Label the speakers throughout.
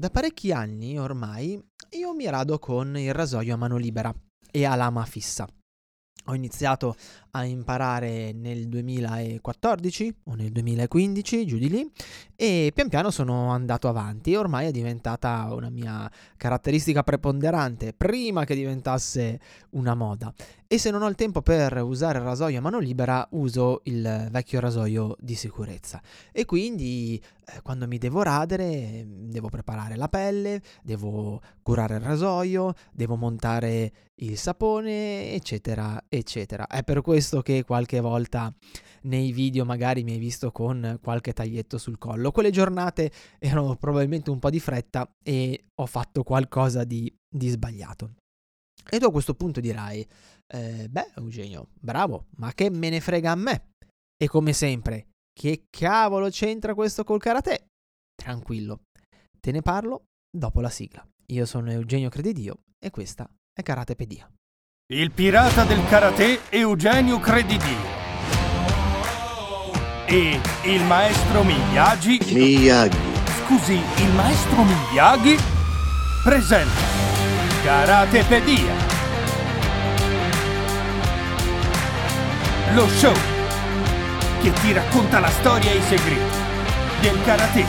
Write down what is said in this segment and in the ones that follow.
Speaker 1: da parecchi anni ormai io mi rado con il rasoio a mano libera e a lama fissa. Ho iniziato a imparare nel 2014 o nel 2015, giù di lì, e pian piano sono andato avanti ormai è diventata una mia caratteristica preponderante prima che diventasse una moda. E se non ho il tempo per usare il rasoio a mano libera, uso il vecchio rasoio di sicurezza. E quindi eh, quando mi devo radere, devo preparare la pelle, devo curare il rasoio, devo montare il sapone, eccetera, eccetera. È per questo che qualche volta nei video magari mi hai visto con qualche taglietto sul collo. Quelle giornate erano probabilmente un po' di fretta e ho fatto qualcosa di, di sbagliato. E tu a questo punto dirai, eh, beh Eugenio, bravo, ma che me ne frega a me? E come sempre, che cavolo c'entra questo col karate? Tranquillo, te ne parlo dopo la sigla. Io sono Eugenio Credidio e questa è Karatepedia.
Speaker 2: Il pirata del karate Eugenio Credidio. E il maestro Miyagi.
Speaker 3: Miyagi.
Speaker 2: Scusi, il maestro Miyagi presenta Karatepedia. Lo show che ti racconta la storia e i segreti del karate.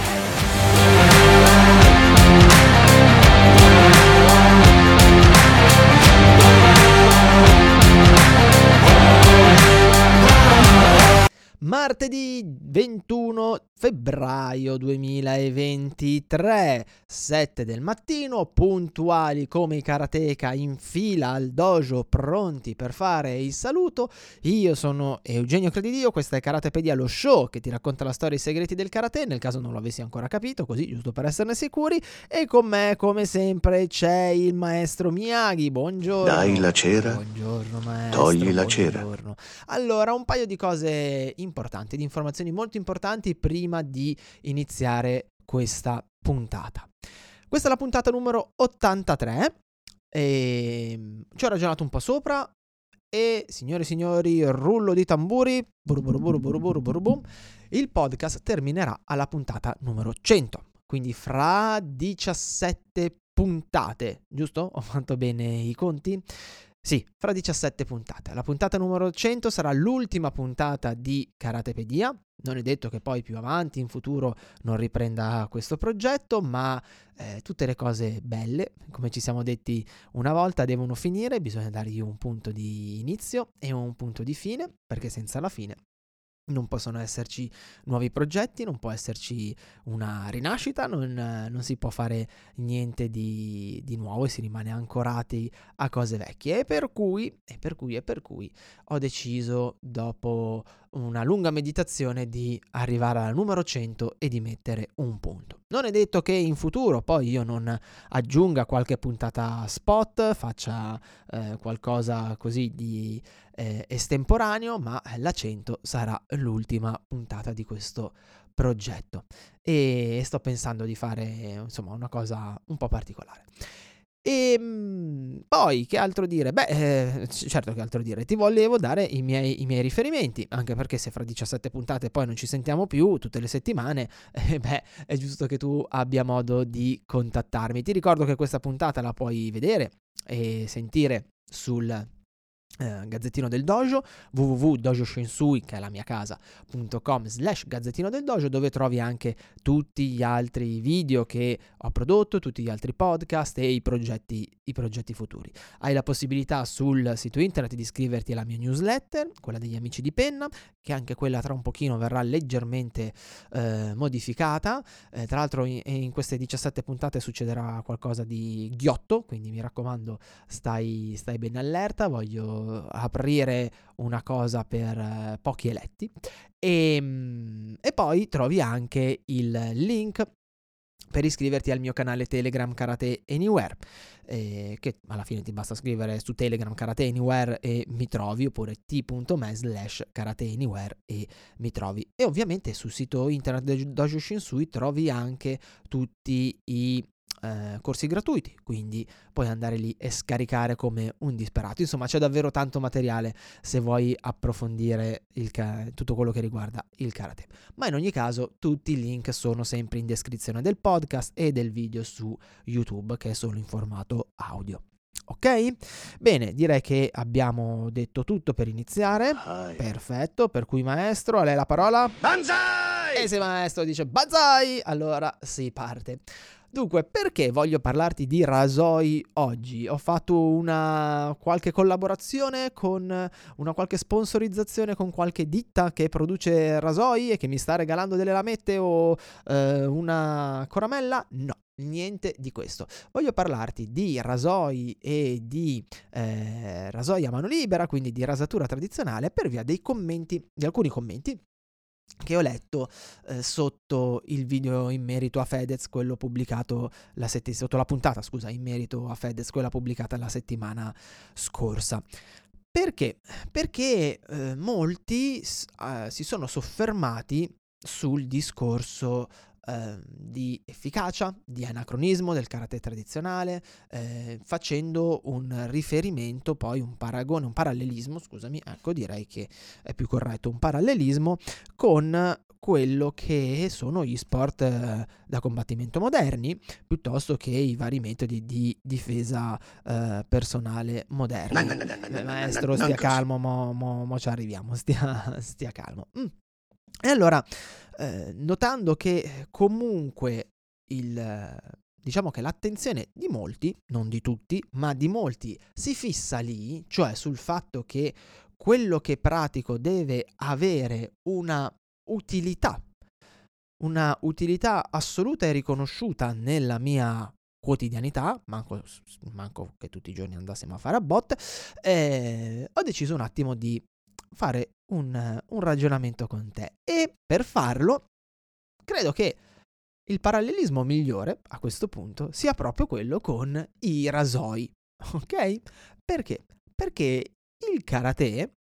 Speaker 1: Martedì 21 febbraio 2023, 7 del mattino, puntuali come i karateka in fila al dojo, pronti per fare il saluto. Io sono Eugenio Credidio, questa è Karatepedia, lo show che ti racconta la storia e i segreti del karate, nel caso non lo avessi ancora capito, così giusto per esserne sicuri. E con me, come sempre, c'è il maestro Miyagi. Buongiorno.
Speaker 3: Dai la cera.
Speaker 1: Buongiorno, maestro.
Speaker 3: Togli la cera.
Speaker 1: buongiorno. Allora, un paio di cose importanti, di informazioni molto importanti prima di iniziare questa puntata. Questa è la puntata numero 83 e ci ho ragionato un po' sopra e signore e signori, rullo di tamburi, buru buru buru il podcast terminerà alla puntata numero 100, quindi fra 17 puntate, giusto? Ho fatto bene i conti? Sì, fra 17 puntate. La puntata numero 100 sarà l'ultima puntata di Karatepedia. Non è detto che poi più avanti in futuro non riprenda questo progetto, ma eh, tutte le cose belle, come ci siamo detti una volta, devono finire, bisogna dargli un punto di inizio e un punto di fine, perché senza la fine non possono esserci nuovi progetti, non può esserci una rinascita, non, non si può fare niente di, di, nuovo e si rimane ancorati a cose vecchie. E per cui, e per cui, e per cui ho deciso, dopo una lunga meditazione, di arrivare al numero 100 e di mettere un punto. Non è detto che in futuro poi io non aggiunga qualche puntata spot, faccia eh, qualcosa così di eh, estemporaneo, ma la 100 sarà l'ultima puntata di questo progetto e sto pensando di fare insomma una cosa un po' particolare. E ehm, poi che altro dire? Beh, eh, certo che altro dire. Ti volevo dare i miei, i miei, riferimenti, anche perché se fra 17 puntate poi non ci sentiamo più tutte le settimane, eh, beh, è giusto che tu abbia modo di contattarmi. Ti ricordo che questa puntata la puoi vedere e sentire sul eh, Gazzettino del Dojo, www.dojoshinsui, che è la mia casa.com slash Gazzettino del Dojo, dove trovi anche tutti gli altri video che ho prodotto, tutti gli altri podcast e i progetti, i progetti futuri. Hai la possibilità sul sito internet di iscriverti alla mia newsletter, quella degli amici di penna, che anche quella tra un pochino verrà leggermente eh, modificata. Eh, tra l'altro in, in, queste 17 puntate succederà qualcosa di ghiotto, quindi mi raccomando stai, stai bene allerta, voglio aprire una cosa per eh, pochi eletti. E, ehm, e poi trovi anche il link per iscriverti al mio canale Telegram Karate Anywhere, eh, che alla fine ti basta scrivere su Telegram Karate Anywhere e mi trovi, oppure t.me slash Karate Anywhere e mi trovi. E ovviamente sul sito internet Dojo Shinsui trovi anche tutti i eh, corsi gratuiti, quindi puoi andare lì e scaricare come un disperato. Insomma, c'è davvero tanto materiale se vuoi approfondire ca- tutto quello che riguarda il karate. Ma in ogni caso, tutti i link sono sempre in descrizione del podcast e del video su YouTube, che è solo in formato audio. Ok? Bene, direi che abbiamo detto tutto per iniziare. Perfetto, per cui maestro, a lei la parola.
Speaker 2: Banzai!
Speaker 1: E se maestro dice Banzai, allora si parte. Dunque, perché voglio parlarti di rasoi oggi? Ho fatto una qualche collaborazione con una qualche sponsorizzazione con qualche ditta che produce rasoi e che mi sta regalando delle lamette o eh, una coramella? No, niente di questo. Voglio parlarti di rasoi e di eh, rasoi a mano libera, quindi di rasatura tradizionale, per via dei commenti, di alcuni commenti che ho letto eh, sotto il video in merito a Fedez, quello pubblicato la settimana, sotto la puntata, scusa, in merito a Fedez, quella pubblicata la settimana scorsa. Perché? Perché eh, molti eh, si sono soffermati sul discorso eh, di efficacia, di anacronismo del karate tradizionale, eh, facendo un riferimento, poi un paragone, un parallelismo, scusami, ecco direi che è più corretto, un parallelismo con quello che sono gli sport eh, da combattimento moderni piuttosto che i vari metodi di difesa eh, personale moderni. No, no, no, Maestro, stia calmo, mo, mo, mo, ci arriviamo, stia, stia calmo. Mm. E allora, eh, notando che comunque il, diciamo che l'attenzione di molti, non di tutti, ma di molti si fissa lì, cioè sul fatto che quello che pratico deve avere una utilità, una utilità assoluta e riconosciuta nella mia quotidianità, manco, manco che tutti i giorni andassimo a fare a bot, eh, ho deciso un attimo di fare un, un ragionamento con te e per farlo credo che il parallelismo migliore a questo punto sia proprio quello con i rasoi, ok? Perché? Perché il karate,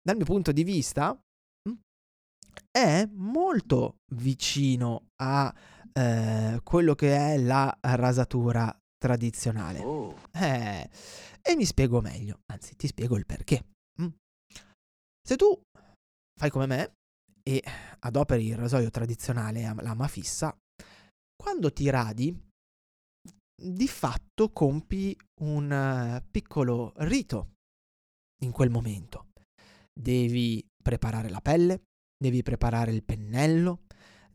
Speaker 1: dal mio punto di vista, mm, è molto vicino a eh, quello che è la rasatura tradizionale. Oh. Eh, e mi spiego meglio, anzi ti spiego il perché. Se tu fai come me e adoperi il rasoio tradizionale, lama fissa, quando ti radi, di fatto compi un eh, piccolo rito in quel momento. Devi preparare la pelle, devi preparare il pennello,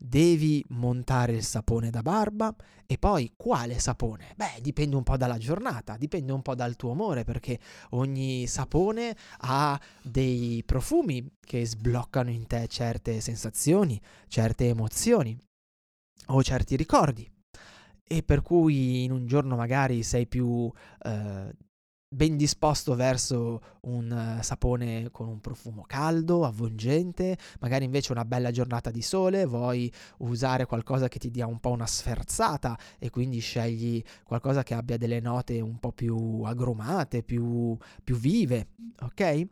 Speaker 1: devi montare il sapone da barba e poi quale sapone? Beh, dipende un po' dalla giornata, dipende un po' dal tuo umore perché ogni sapone ha dei profumi che sbloccano in te certe sensazioni, certe emozioni o certi ricordi e per cui in un giorno magari sei più eh, ben disposto verso un eh, sapone con un profumo caldo, avvolgente, magari invece una bella giornata di sole, vuoi usare qualcosa che ti dia un po' una sferzata e quindi scegli qualcosa che abbia delle note un po' più agrumate, più, più vive, ok?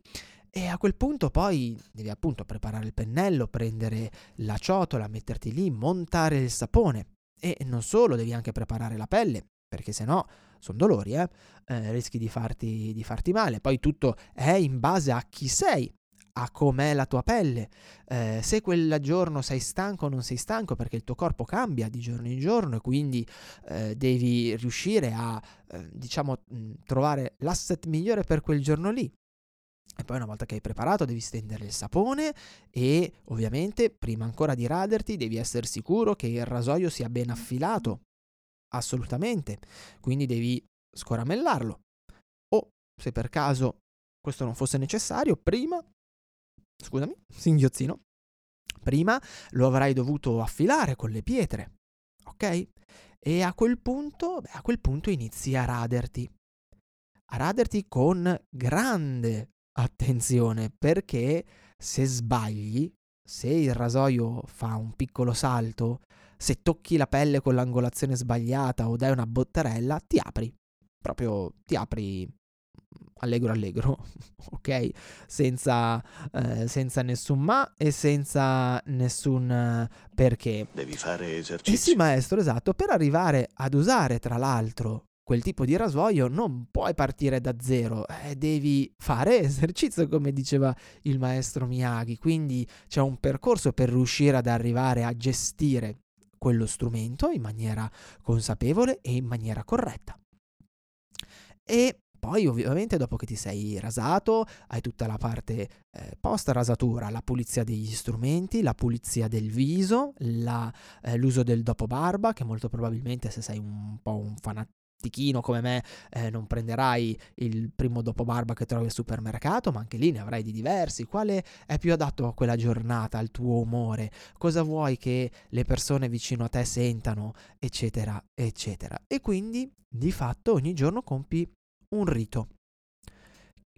Speaker 1: E a quel punto poi devi appunto preparare il pennello, prendere la ciotola, metterti lì, montare il sapone e non solo, devi anche preparare la pelle, perché se no sono dolori, eh? Eh, rischi di farti, di farti male. Poi tutto è in base a chi sei, a com'è la tua pelle, eh, se quel giorno sei stanco o non sei stanco perché il tuo corpo cambia di giorno in giorno e quindi eh, devi riuscire a, eh, diciamo, mh, trovare l'asset migliore per quel giorno lì. E poi una volta che hai preparato devi stendere il sapone e ovviamente prima ancora di raderti devi essere sicuro che il rasoio sia ben affilato assolutamente, quindi devi scoramellarlo. O se per caso questo non fosse necessario, prima, scusami, singhiozzino, prima lo avrai dovuto affilare con le pietre, ok? E a quel punto, beh, a quel punto inizi a raderti. A raderti con grande attenzione, perché se sbagli, se il rasoio fa un piccolo salto, se tocchi la pelle con l'angolazione sbagliata o dai una bottarella, ti apri. Proprio ti apri allegro allegro, ok? Senza, eh, senza nessun ma e senza nessun eh, perché.
Speaker 3: Devi fare
Speaker 1: E
Speaker 3: esercizio.
Speaker 1: sì, maestro, esatto, per arrivare ad usare tra l'altro quel tipo di rasoio non puoi partire da zero, eh, devi fare esercizio come diceva il maestro Miyagi, quindi c'è un percorso per riuscire ad arrivare a gestire quello strumento in maniera consapevole e in maniera corretta. E poi ovviamente dopo che ti sei rasato hai tutta la parte eh, post rasatura, la pulizia degli strumenti, la pulizia del viso, la, eh, l'uso del dopo barba che molto probabilmente se sei un po' un fanatichino come me eh, non prenderai il primo dopo barba che trovi al supermercato ma anche lì ne avrai di diversi. Quale è più adatto a quella giornata, al tuo umore? Cosa vuoi che le persone vicino a te sentano, eccetera, eccetera. E quindi di fatto ogni giorno compi un rito.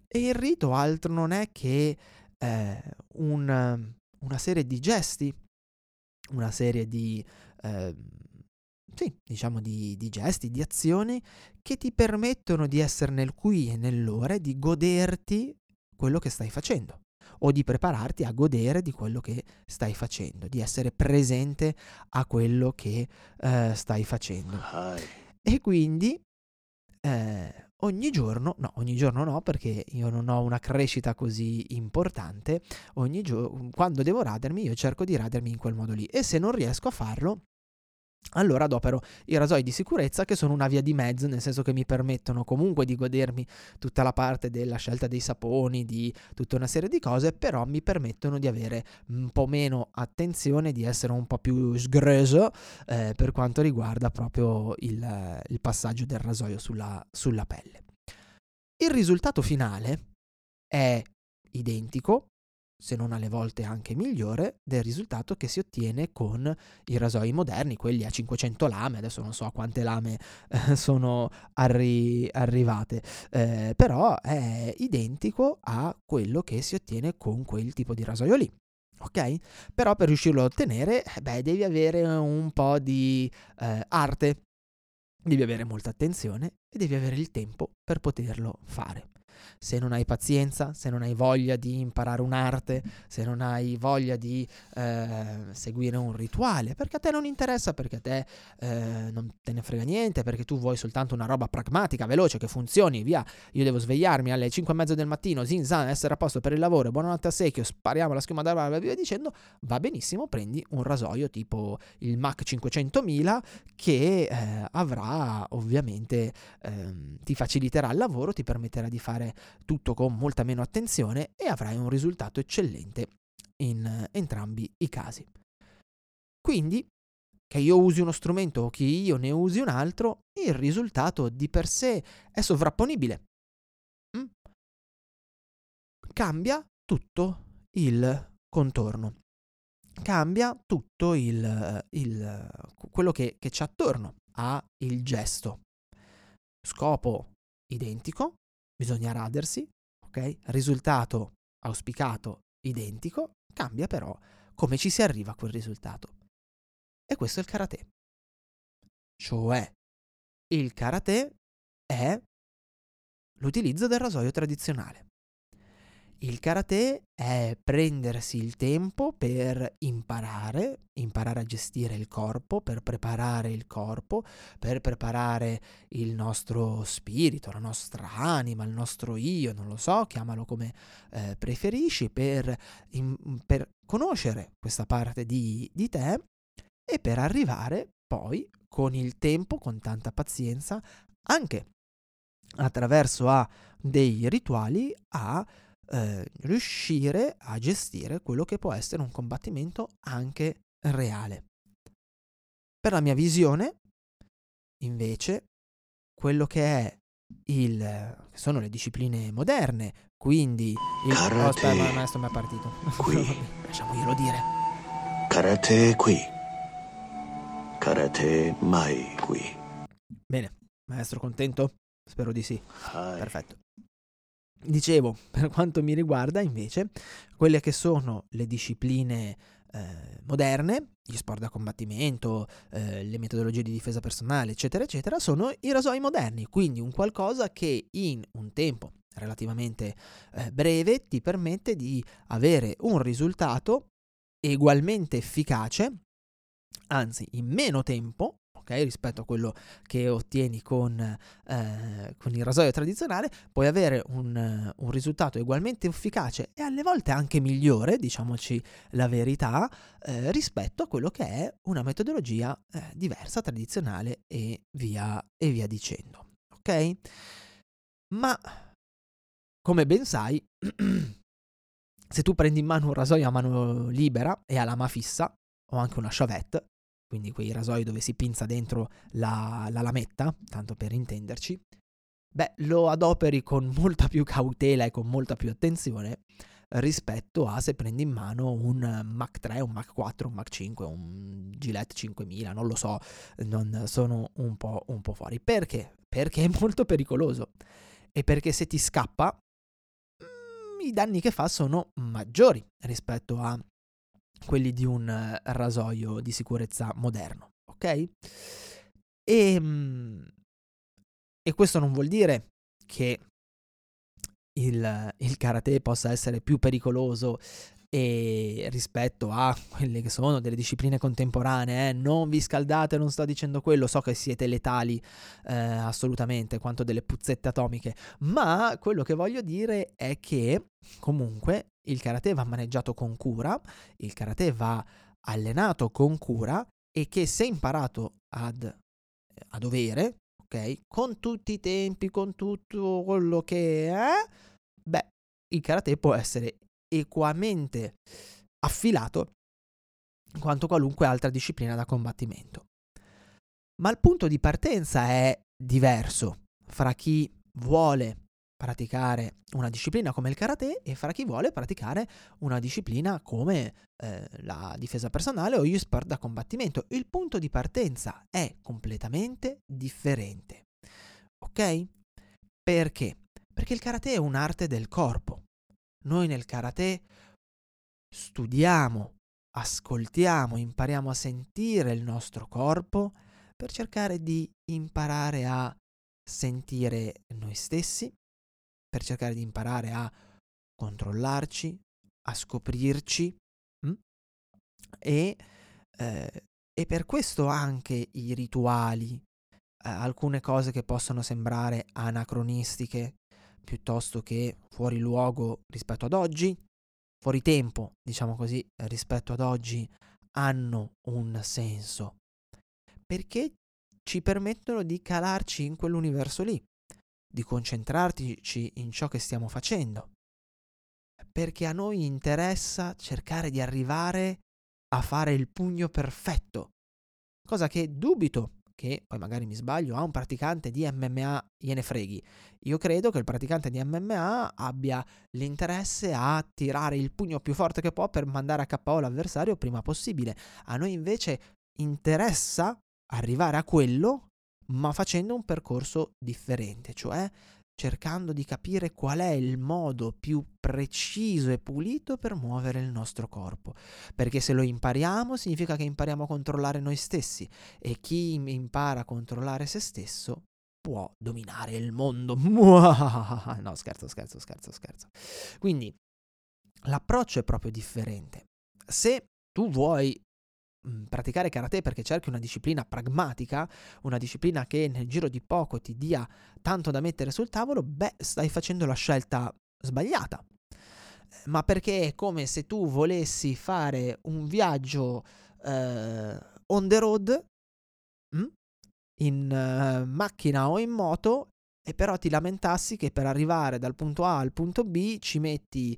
Speaker 1: E il rito altro non è che eh, un, una serie di gesti, una serie di, eh, sì, diciamo di, di gesti, di azioni che ti permettono di essere nel qui e nell'ora di goderti quello che stai facendo o di prepararti a godere di quello che stai facendo, di essere presente a quello che eh, stai facendo. E quindi eh, ogni giorno, no, ogni giorno no, perché io non ho una crescita così importante, ogni giorno, quando devo radermi, io cerco di radermi in quel modo lì. E se non riesco a farlo, allora adopero i rasoi di sicurezza che sono una via di mezzo, nel senso che mi permettono comunque di godermi tutta la parte della scelta dei saponi, di tutta una serie di cose, però mi permettono di avere un po' meno attenzione, di essere un po' più sgreso eh, per quanto riguarda proprio il, il passaggio del rasoio sulla, sulla pelle. Il risultato finale è identico, se non alle volte anche migliore, del risultato che si ottiene con i rasoi moderni, quelli a 500 lame, adesso non so quante lame eh, sono arri- arrivate, eh, però è identico a quello che si ottiene con quel tipo di rasoio lì. Ok? Però per riuscirlo a ottenere, eh, beh, devi avere un po' di eh, arte, devi avere molta attenzione e devi avere il tempo per poterlo fare se non hai pazienza, se non hai voglia di imparare un'arte, se non hai voglia di eh, seguire un rituale, perché a te non interessa, perché a te eh, non te ne frega niente, perché tu vuoi soltanto una roba pragmatica, veloce, che funzioni, via. Io devo svegliarmi alle 5 e mezza del mattino, zin zan, essere a posto per il lavoro, buonanotte a secchio, spariamo la schiuma da barba via dicendo, va benissimo, prendi un rasoio tipo il Mac 500.000 che eh, avrà ovviamente, ehm, ti faciliterà il lavoro, ti permetterà di fare tutto con molta meno attenzione e avrai un risultato eccellente in entrambi i casi. Quindi, che io usi uno strumento o che io ne usi un altro, il risultato di per sé è sovrapponibile. Mm? Cambia tutto il contorno. Cambia tutto il, il quello che, che c'è attorno a il gesto. Scopo identico, bisogna radersi, ok? Risultato auspicato identico, cambia però come ci si arriva a quel risultato. E questo è il karate. Cioè, il karate è l'utilizzo del rasoio tradizionale. Il karate è prendersi il tempo per imparare, imparare a gestire il corpo, per preparare il corpo, per preparare il nostro spirito, la nostra anima, il nostro io, non lo so, chiamalo come eh, preferisci, per, in, per, conoscere questa parte di, di te e per arrivare poi con il tempo, con tanta pazienza, anche attraverso a dei rituali a eh, riuscire a gestire quello che può essere un combattimento anche reale. Per la mia visione, invece, quello che è il che sono le discipline moderne, quindi il
Speaker 3: Karate.
Speaker 1: oh, aspetta, ma maestro mi è partito.
Speaker 3: Qui.
Speaker 1: Lasciamoglielo dire.
Speaker 3: Karate qui. Karate mai qui.
Speaker 1: Bene, maestro contento? Spero di sì.
Speaker 3: Hai.
Speaker 1: Perfetto. Dicevo, per quanto mi riguarda, invece, quelle che sono le discipline eh, moderne, gli sport da combattimento, eh, le metodologie di difesa personale, eccetera, eccetera, sono i rasoi moderni, quindi un qualcosa che in un tempo relativamente eh, breve, ti permette di avere un risultato ugualmente efficace, anzi in meno tempo, ok, rispetto a quello che ottieni con, eh, con il rasoio tradizionale, puoi avere un, un, risultato ugualmente efficace e alle volte anche migliore, diciamoci la verità, eh, rispetto a quello che è una metodologia eh, diversa, tradizionale e via, e via dicendo. Ok? Ma come ben sai, se tu prendi in mano un rasoio a mano libera e a lama fissa, o anche una chavette, quindi quei rasoi dove si pinza dentro la, la lametta, tanto per intenderci, beh, lo adoperi con molta più cautela e con molta più attenzione rispetto a se prendi in mano un Mac 3, un Mac 4, un Mac 5, un Gillette 5000, non lo so, non sono un po', un po' fuori. Perché? Perché è molto pericoloso e perché se ti scappa i danni che fa sono maggiori rispetto a quelli di un eh, rasoio di sicurezza moderno, ok? E, ehm, e questo non vuol dire che il, il karate possa essere più pericoloso e rispetto a quelle che sono delle discipline contemporanee, eh, non vi scaldate, non sto dicendo quello, so che siete letali eh, assolutamente quanto delle puzzette atomiche, ma quello che voglio dire è che comunque il karate va maneggiato con cura, il karate va allenato con cura e che se imparato ad, a dovere, ok, con tutti i tempi, con tutto quello che è, beh, il karate può essere equamente affilato quanto qualunque altra disciplina da combattimento. Ma il punto di partenza è diverso fra chi vuole praticare una disciplina come il karate e fra chi vuole praticare una disciplina come eh, la difesa personale o gli sport da combattimento. Il punto di partenza è completamente differente. Ok? Perché? Perché il karate è un'arte del corpo. Noi nel karate studiamo, ascoltiamo, impariamo a sentire il nostro corpo per cercare di imparare a sentire noi stessi, per cercare di imparare a controllarci, a scoprirci hm? e, eh, e, per questo anche i rituali, eh, alcune cose che possono sembrare anacronistiche, piuttosto che fuori luogo rispetto ad oggi, fuori tempo, diciamo così, rispetto ad oggi, hanno un senso. Perché ci permettono di calarci in quell'universo lì, di concentrarci in ciò che stiamo facendo. Perché a noi interessa cercare di arrivare a fare il pugno perfetto, cosa che dubito che poi magari mi sbaglio, a un praticante di MMA gliene freghi. Io credo che il praticante di MMA abbia l'interesse a tirare il pugno più forte che può per mandare a KO l'avversario prima possibile. A noi invece interessa arrivare a quello, ma facendo un percorso differente, cioè cercando di capire qual è il modo più preciso e pulito per muovere il nostro corpo. Perché se lo impariamo significa che impariamo a controllare noi stessi e chi impara a controllare se stesso può dominare il mondo. No, scherzo, scherzo, scherzo, scherzo. Quindi l'approccio è proprio differente. Se tu vuoi praticare karate perché cerchi una disciplina pragmatica, una disciplina che nel giro di poco ti dia tanto da mettere sul tavolo, beh, stai facendo la scelta sbagliata. Ma perché è come se tu volessi fare un viaggio eh, on the road hm? in uh, macchina o in moto e però ti lamentassi che per arrivare dal punto A al punto B ci metti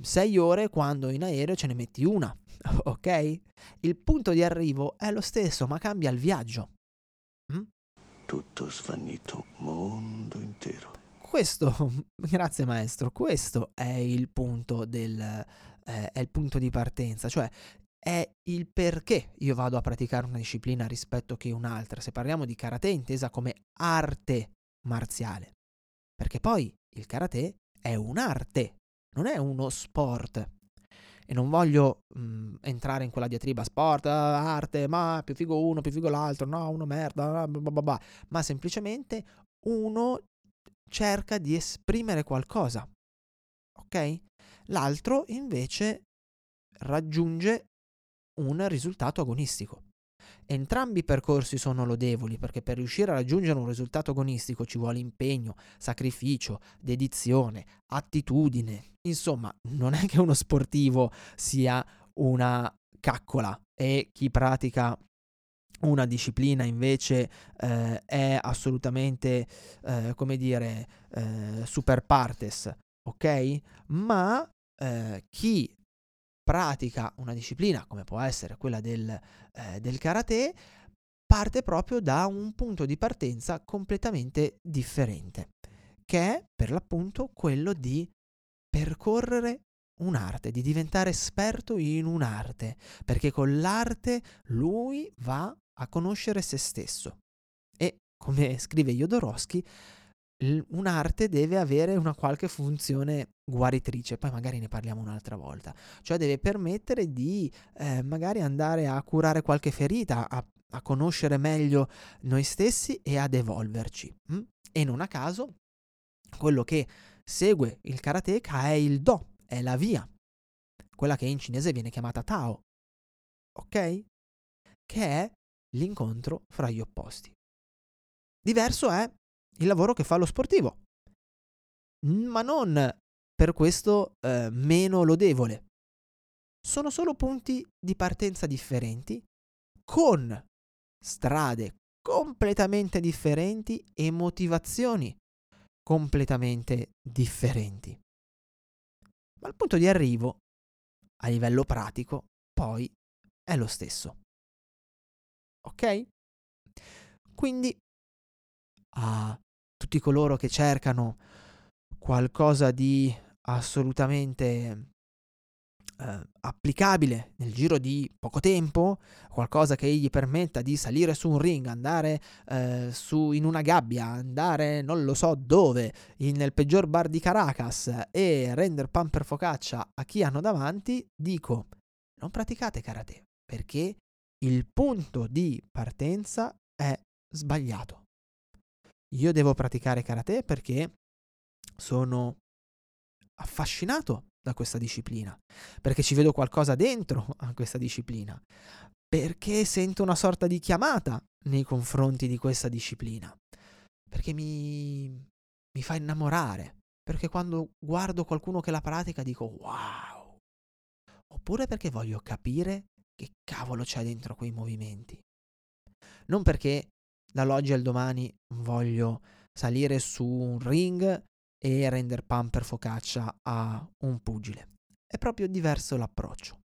Speaker 1: 6 ore quando in aereo ce ne metti una, ok? Il punto di arrivo è lo stesso, ma cambia il viaggio.
Speaker 3: Mm? Tutto svanito, mondo intero.
Speaker 1: Questo, grazie maestro, questo è il punto del, eh, è il punto di partenza, cioè è il perché io vado a praticare una disciplina rispetto che un'altra. Se parliamo di karate intesa come arte marziale, perché poi il karate è un'arte, non è uno sport. E non voglio mh, mm, entrare in quella diatriba sport, arte, ma più figo uno, più figo l'altro, no, uno merda, blah blah blah, ma semplicemente uno cerca di esprimere qualcosa. Ok? L'altro invece raggiunge un risultato agonistico. Entrambi i percorsi sono lodevoli perché per riuscire a raggiungere un risultato agonistico ci vuole impegno, sacrificio, dedizione, attitudine. Insomma, non è che uno sportivo sia una caccola e chi pratica una disciplina invece eh, è assolutamente, eh, come dire, eh, super partes, ok? Ma eh, chi pratica una disciplina come può essere quella del, eh, del karate parte proprio da un punto di partenza completamente differente, che è per l'appunto quello di percorrere un'arte, di diventare esperto in un'arte, perché con l'arte lui va a conoscere se stesso. E come scrive Jodorowsky, un'arte deve avere una qualche funzione guaritrice, poi magari ne parliamo un'altra volta, cioè deve permettere di eh, magari andare a curare qualche ferita, a, a, conoscere meglio noi stessi e ad evolverci. Hm? E non a caso, quello che segue il karateka è il do, è la via, quella che in cinese viene chiamata Tao, ok? Che è l'incontro fra gli opposti. Diverso è il lavoro che fa lo sportivo, ma non per questo eh, meno lodevole. Sono solo punti di partenza differenti, con strade completamente differenti e motivazioni completamente differenti. Ma il punto di arrivo, a livello pratico, poi è lo stesso. Ok? Quindi a tutti coloro che cercano qualcosa di assolutamente eh, applicabile nel giro di poco tempo, qualcosa che gli permetta di salire su un ring, andare eh, su in una gabbia, andare non lo so dove, in, nel peggior bar di Caracas e rendere pan per focaccia a chi hanno davanti, dico non praticate karate perché il punto di partenza è sbagliato. Io devo praticare karate perché sono affascinato da questa disciplina, perché ci vedo qualcosa dentro a questa disciplina, perché sento una sorta di chiamata nei confronti di questa disciplina, perché mi, mi fa innamorare, perché quando guardo qualcuno che la pratica dico wow, oppure perché voglio capire che cavolo c'è dentro quei movimenti. Non perché dall'oggi al domani voglio salire su un ring e render pumper focaccia a un pugile. È proprio diverso l'approccio.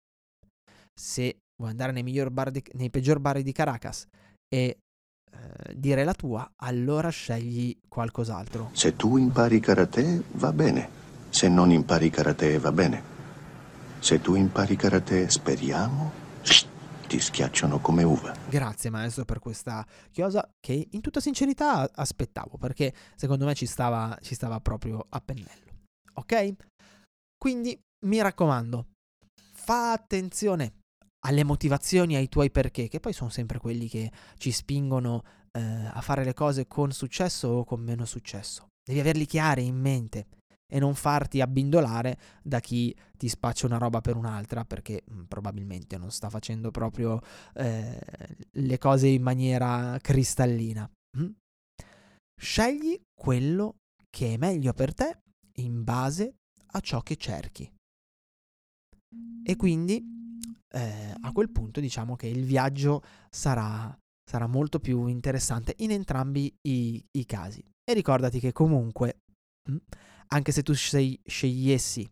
Speaker 1: Se vuoi andare nei, di, nei peggior bar di Caracas e eh, dire la tua, allora scegli qualcos'altro.
Speaker 3: Se tu impari karate, va bene. Se non impari karate, va bene. Se tu impari karate, speriamo ti schiacciano come uva.
Speaker 1: Grazie maestro per questa chiosa che in tutta sincerità aspettavo perché secondo me ci stava, ci stava proprio a pennello. Ok? Quindi mi raccomando, fa attenzione alle motivazioni, ai tuoi perché, che poi sono sempre quelli che ci spingono eh, a fare le cose con successo o con meno successo. Devi averli chiari in mente e non farti abbindolare da chi ti spaccia una roba per un'altra perché mh, mm, probabilmente non sta facendo proprio eh, le cose in maniera cristallina. Mm? Scegli quello che è meglio per te in base a ciò che cerchi. E quindi eh, a quel punto diciamo che il viaggio sarà, sarà molto più interessante in entrambi i, i casi. E ricordati che comunque mm, anche se tu scegliessi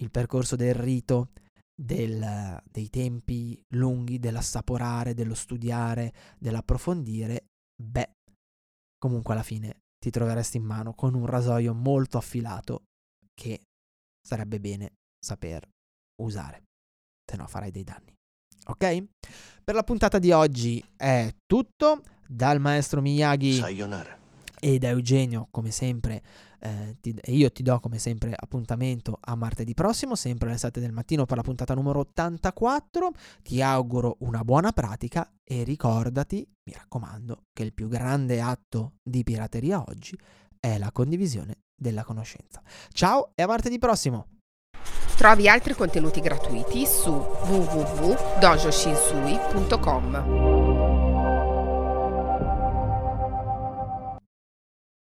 Speaker 1: il percorso del rito, del, dei tempi lunghi, dell'assaporare, dello studiare, dell'approfondire, beh, comunque alla fine ti troveresti in mano con un rasoio molto affilato che sarebbe bene saper usare, se no farai dei danni. Ok? Per la puntata di oggi è tutto. Dal maestro Miyagi
Speaker 3: Sayonara.
Speaker 1: E da Eugenio, come sempre, eh, ti, io ti do come sempre appuntamento a martedì prossimo, sempre alle 7 del mattino per la puntata numero 84. Ti auguro una buona pratica e ricordati, mi raccomando, che il più grande atto di pirateria oggi è la condivisione della conoscenza. Ciao e a martedì prossimo!
Speaker 4: Trovi altri contenuti gratuiti su www.dojoshinsui.com.